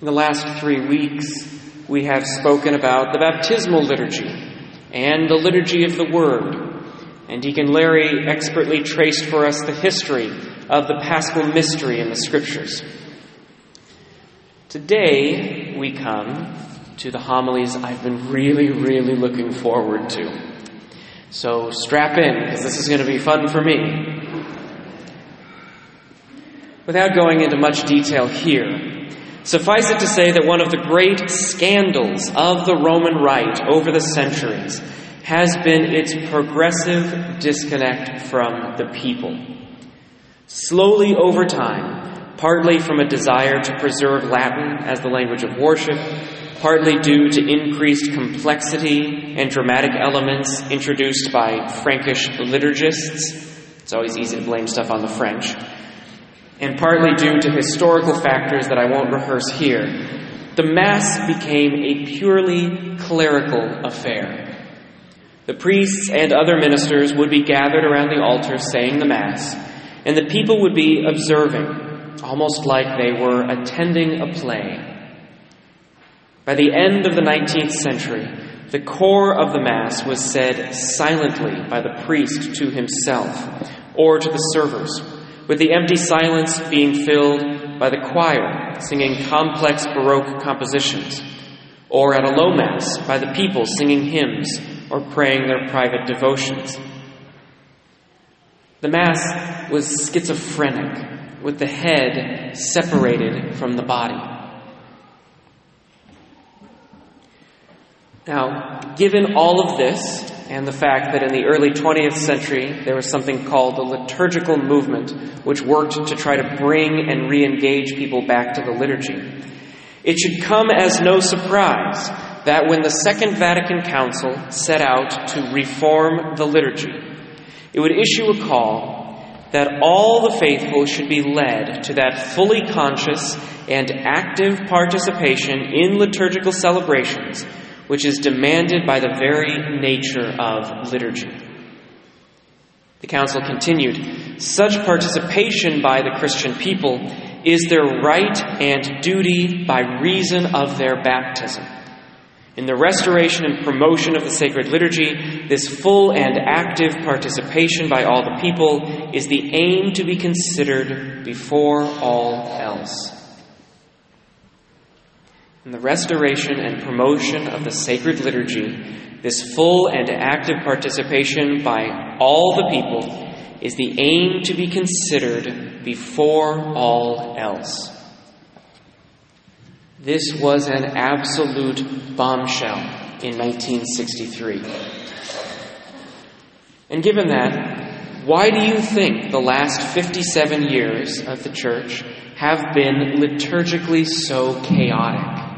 In the last three weeks, we have spoken about the baptismal liturgy and the liturgy of the Word. And Deacon Larry expertly traced for us the history of the paschal mystery in the Scriptures. Today, we come to the homilies I've been really, really looking forward to. So strap in, because this is going to be fun for me. Without going into much detail here, suffice it to say that one of the great scandals of the Roman Rite over the centuries has been its progressive disconnect from the people. Slowly over time, partly from a desire to preserve Latin as the language of worship, partly due to increased complexity and dramatic elements introduced by Frankish liturgists. It's always easy to blame stuff on the French and partly due to historical factors that I won't rehearse here, the Mass became a purely clerical affair. The priests and other ministers would be gathered around the altar saying the Mass, and the people would be observing, almost like they were attending a play. By the end of the 19th century, the core of the Mass was said silently by the priest to himself or to the servers with the empty silence being filled by the choir singing complex Baroque compositions, or at a low Mass by the people singing hymns or praying their private devotions. The Mass was schizophrenic, with the head separated from the body. Now, given all of this, and the fact that in the early 20th century there was something called the liturgical movement, which worked to try to bring and re engage people back to the liturgy. It should come as no surprise that when the Second Vatican Council set out to reform the liturgy, it would issue a call that all the faithful should be led to that fully conscious and active participation in liturgical celebrations which is demanded by the very nature of liturgy. The Council continued such participation by the Christian people is their right and duty by reason of their baptism. In the restoration and promotion of the sacred liturgy, this full and active participation by all the people is the aim to be considered before all else. In the restoration and promotion of the sacred liturgy, this full and active participation by all the people is the aim to be considered before all else. This was an absolute bombshell in 1963. And given that, why do you think the last 57 years of the church have been liturgically so chaotic?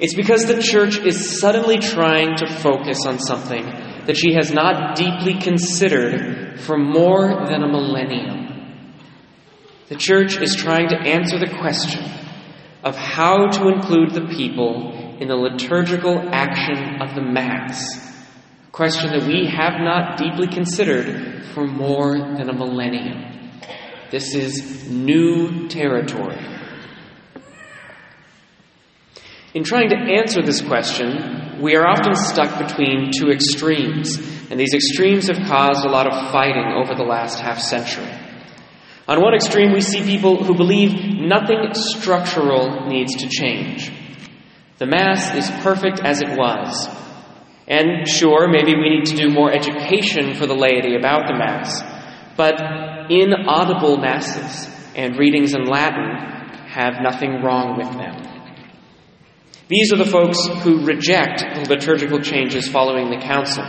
It's because the church is suddenly trying to focus on something that she has not deeply considered for more than a millennium. The church is trying to answer the question of how to include the people in the liturgical action of the Mass, a question that we have not deeply considered for more than a millennium. This is new territory. In trying to answer this question, we are often stuck between two extremes, and these extremes have caused a lot of fighting over the last half century. On one extreme, we see people who believe nothing structural needs to change. The Mass is perfect as it was. And sure, maybe we need to do more education for the laity about the Mass, but inaudible Masses and readings in Latin have nothing wrong with them. These are the folks who reject the liturgical changes following the council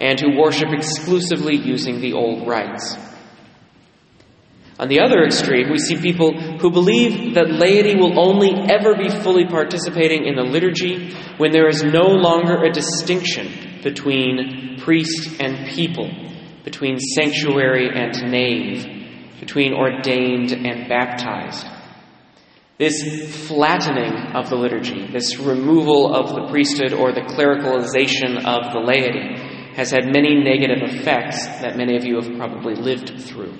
and who worship exclusively using the old rites. On the other extreme, we see people who believe that laity will only ever be fully participating in the liturgy when there is no longer a distinction between priest and people, between sanctuary and nave, between ordained and baptized. This flattening of the liturgy, this removal of the priesthood or the clericalization of the laity, has had many negative effects that many of you have probably lived through.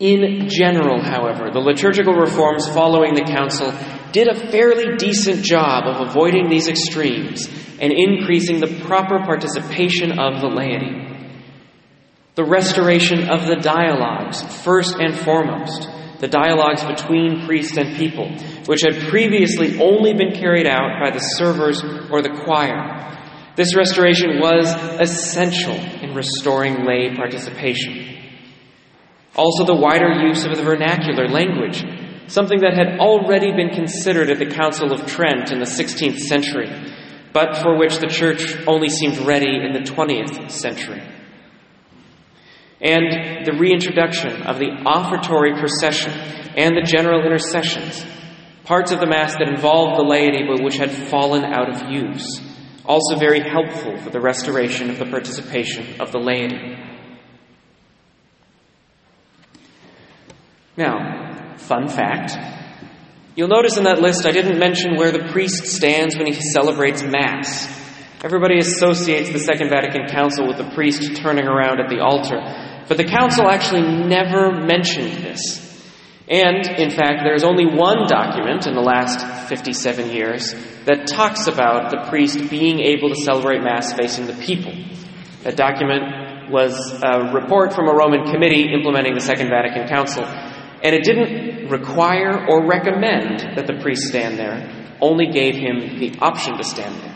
In general, however, the liturgical reforms following the Council did a fairly decent job of avoiding these extremes and increasing the proper participation of the laity. The restoration of the dialogues, first and foremost, the dialogues between priest and people, which had previously only been carried out by the servers or the choir. This restoration was essential in restoring lay participation. Also, the wider use of the vernacular language, something that had already been considered at the Council of Trent in the 16th century, but for which the Church only seemed ready in the 20th century. And the reintroduction of the offertory procession and the general intercessions, parts of the Mass that involved the laity but which had fallen out of use, also very helpful for the restoration of the participation of the laity. Now, fun fact. You'll notice in that list I didn't mention where the priest stands when he celebrates Mass. Everybody associates the Second Vatican Council with the priest turning around at the altar, but the Council actually never mentioned this. And, in fact, there's only one document in the last 57 years that talks about the priest being able to celebrate Mass facing the people. That document was a report from a Roman committee implementing the Second Vatican Council, and it didn't require or recommend that the priest stand there, only gave him the option to stand there.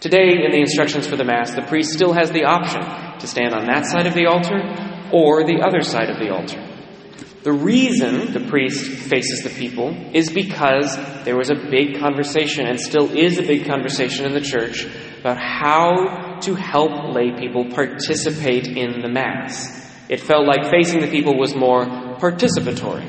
Today, in the instructions for the Mass, the priest still has the option to stand on that side of the altar or the other side of the altar. The reason the priest faces the people is because there was a big conversation, and still is a big conversation in the church, about how to help lay people participate in the Mass. It felt like facing the people was more participatory.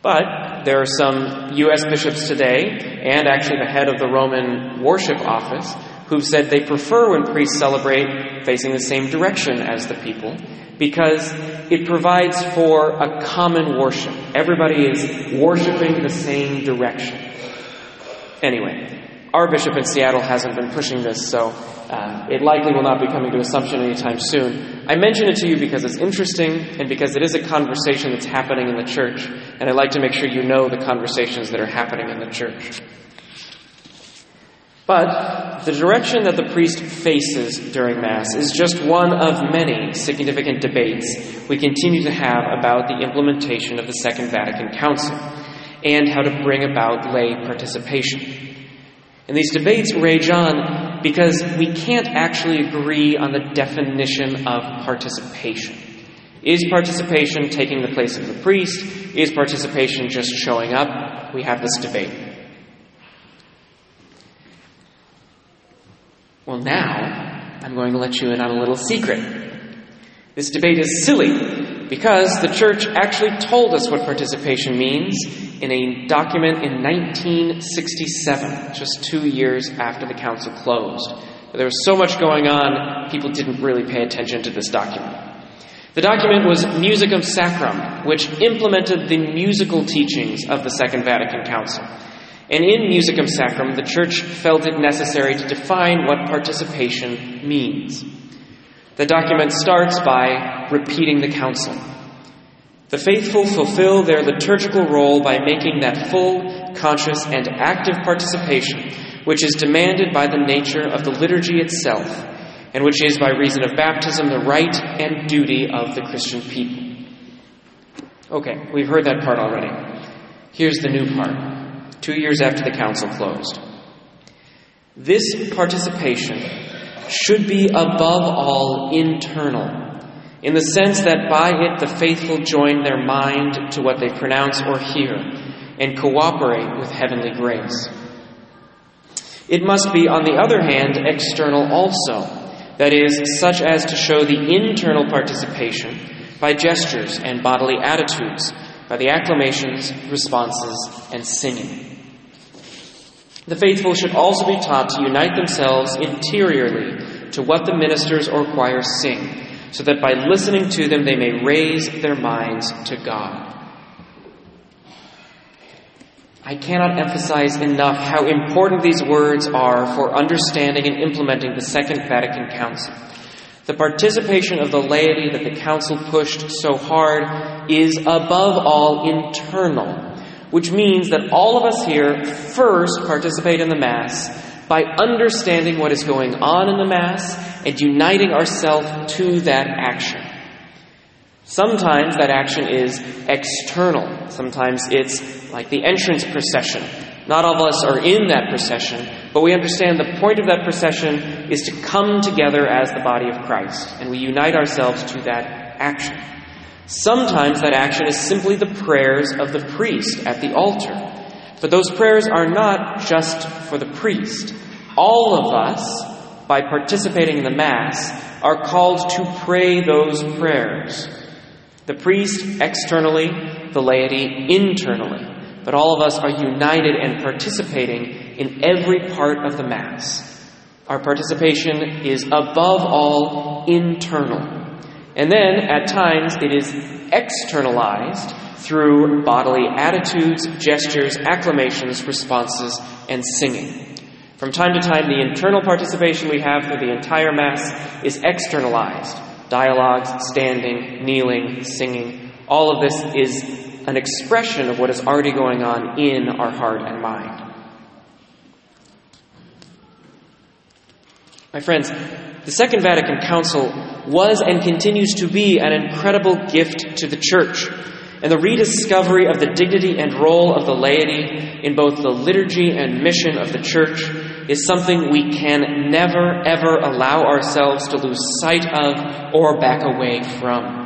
But there are some U.S. bishops today, and actually the head of the Roman worship office, who've said they prefer when priests celebrate facing the same direction as the people because it provides for a common worship. Everybody is worshiping the same direction. Anyway, our bishop in Seattle hasn't been pushing this, so uh, it likely will not be coming to Assumption anytime soon. I mention it to you because it's interesting and because it is a conversation that's happening in the church, and I'd like to make sure you know the conversations that are happening in the church. But the direction that the priest faces during Mass is just one of many significant debates we continue to have about the implementation of the Second Vatican Council and how to bring about lay participation. And these debates rage on because we can't actually agree on the definition of participation. Is participation taking the place of the priest? Is participation just showing up? We have this debate. Well, now I'm going to let you in on a little secret. This debate is silly because the church actually told us what participation means in a document in 1967, just two years after the council closed. There was so much going on, people didn't really pay attention to this document. The document was Musicam Sacram, which implemented the musical teachings of the Second Vatican Council. And in Musicam Sacram, the Church felt it necessary to define what participation means. The document starts by repeating the council. The faithful fulfill their liturgical role by making that full, conscious, and active participation which is demanded by the nature of the liturgy itself, and which is, by reason of baptism, the right and duty of the Christian people. Okay, we've heard that part already. Here's the new part two years after the council closed. This participation should be above all internal, in the sense that by it the faithful join their mind to what they pronounce or hear and cooperate with heavenly grace. It must be, on the other hand, external also, that is, such as to show the internal participation by gestures and bodily attitudes by the acclamations, responses, and singing. The faithful should also be taught to unite themselves interiorly to what the ministers or choirs sing, so that by listening to them they may raise their minds to God. I cannot emphasize enough how important these words are for understanding and implementing the Second Vatican Council. The participation of the laity that the council pushed so hard is above all internal, which means that all of us here first participate in the Mass by understanding what is going on in the Mass and uniting ourselves to that action. Sometimes that action is external. Sometimes it's like the entrance procession. Not all of us are in that procession, but we understand the point of that procession is to come together as the body of Christ, and we unite ourselves to that action. Sometimes that action is simply the prayers of the priest at the altar. But those prayers are not just for the priest. All of us, by participating in the Mass, are called to pray those prayers. The priest externally, the laity internally. But all of us are united and participating in every part of the Mass. Our participation is above all internal. And then, at times, it is externalized through bodily attitudes, gestures, acclamations, responses, and singing. From time to time, the internal participation we have through the entire Mass is externalized. Dialogues, standing, kneeling, singing. All of this is an expression of what is already going on in our heart and mind. My friends, the Second Vatican Council was and continues to be an incredible gift to the Church, and the rediscovery of the dignity and role of the laity in both the liturgy and mission of the Church is something we can never, ever allow ourselves to lose sight of or back away from.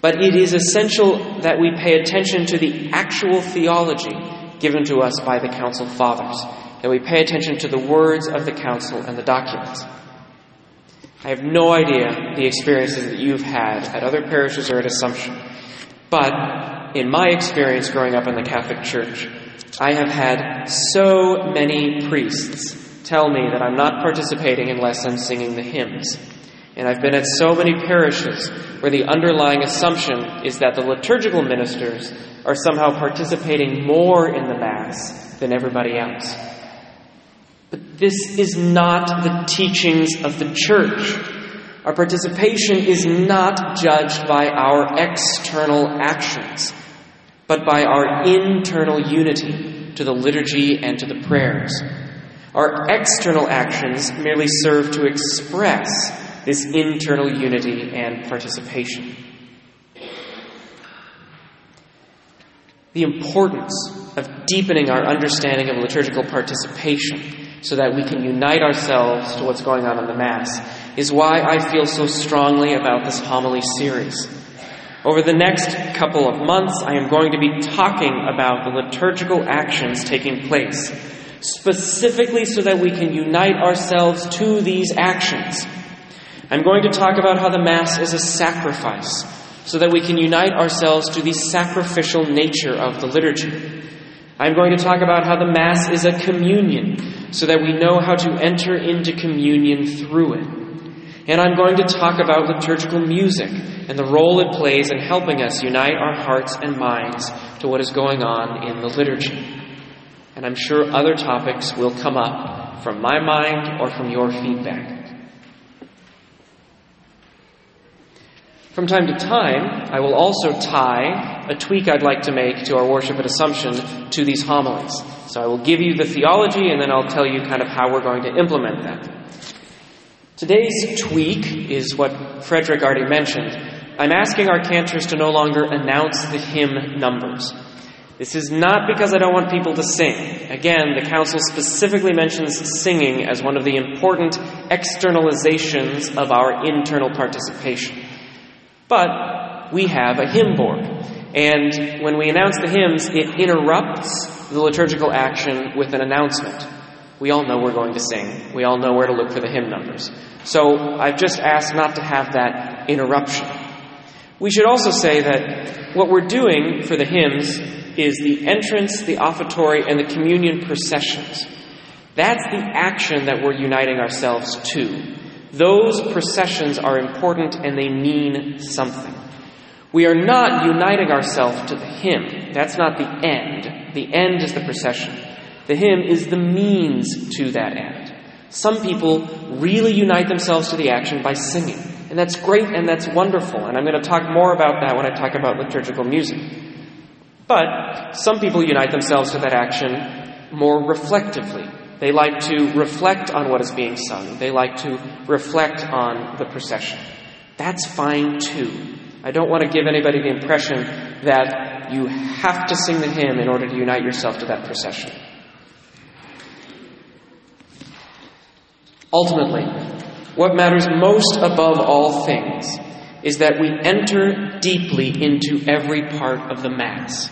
But it is essential that we pay attention to the actual theology given to us by the Council Fathers that we pay attention to the words of the council and the documents. I have no idea the experiences that you've had at other parishes or at Assumption, but in my experience growing up in the Catholic Church, I have had so many priests tell me that I'm not participating unless I'm singing the hymns. And I've been at so many parishes where the underlying assumption is that the liturgical ministers are somehow participating more in the Mass than everybody else. This is not the teachings of the church. Our participation is not judged by our external actions, but by our internal unity to the liturgy and to the prayers. Our external actions merely serve to express this internal unity and participation. The importance of deepening our understanding of liturgical participation so that we can unite ourselves to what's going on in the Mass, is why I feel so strongly about this homily series. Over the next couple of months, I am going to be talking about the liturgical actions taking place, specifically so that we can unite ourselves to these actions. I'm going to talk about how the Mass is a sacrifice, so that we can unite ourselves to the sacrificial nature of the liturgy. I'm going to talk about how the Mass is a communion, so that we know how to enter into communion through it. And I'm going to talk about liturgical music and the role it plays in helping us unite our hearts and minds to what is going on in the liturgy. And I'm sure other topics will come up from my mind or from your feedback. From time to time, I will also tie a tweak I'd like to make to our worship at Assumption to these homilies. So I will give you the theology and then I'll tell you kind of how we're going to implement that. Today's tweak is what Frederick already mentioned. I'm asking our cantors to no longer announce the hymn numbers. This is not because I don't want people to sing. Again, the Council specifically mentions singing as one of the important externalizations of our internal participation. But we have a hymn board. And when we announce the hymns, it interrupts the liturgical action with an announcement. We all know we're going to sing. We all know where to look for the hymn numbers. So I've just asked not to have that interruption. We should also say that what we're doing for the hymns is the entrance, the offertory, and the communion processions. That's the action that we're uniting ourselves to. Those processions are important and they mean something. We are not uniting ourselves to the hymn. That's not the end. The end is the procession. The hymn is the means to that end. Some people really unite themselves to the action by singing. And that's great and that's wonderful. And I'm going to talk more about that when I talk about liturgical music. But some people unite themselves to that action more reflectively. They like to reflect on what is being sung. They like to reflect on the procession. That's fine too. I don't want to give anybody the impression that you have to sing the hymn in order to unite yourself to that procession. Ultimately, what matters most above all things is that we enter deeply into every part of the Mass.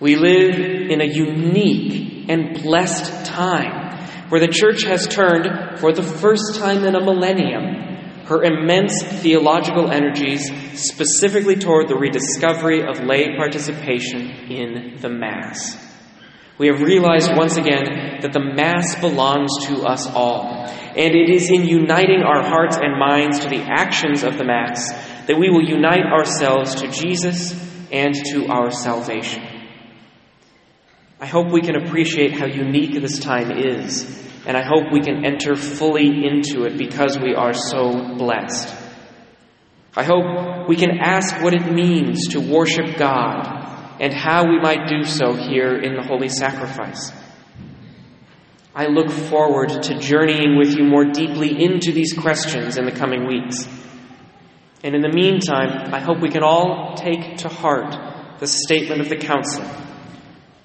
We live in a unique and blessed time where the Church has turned, for the first time in a millennium, her immense theological energies specifically toward the rediscovery of lay participation in the Mass. We have realized once again that the Mass belongs to us all, and it is in uniting our hearts and minds to the actions of the Mass that we will unite ourselves to Jesus and to our salvation. I hope we can appreciate how unique this time is and I hope we can enter fully into it because we are so blessed. I hope we can ask what it means to worship God and how we might do so here in the Holy Sacrifice. I look forward to journeying with you more deeply into these questions in the coming weeks. And in the meantime, I hope we can all take to heart the statement of the Council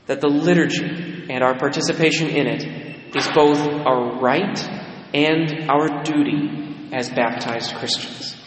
that the liturgy and our participation in it is both our right and our duty as baptized Christians.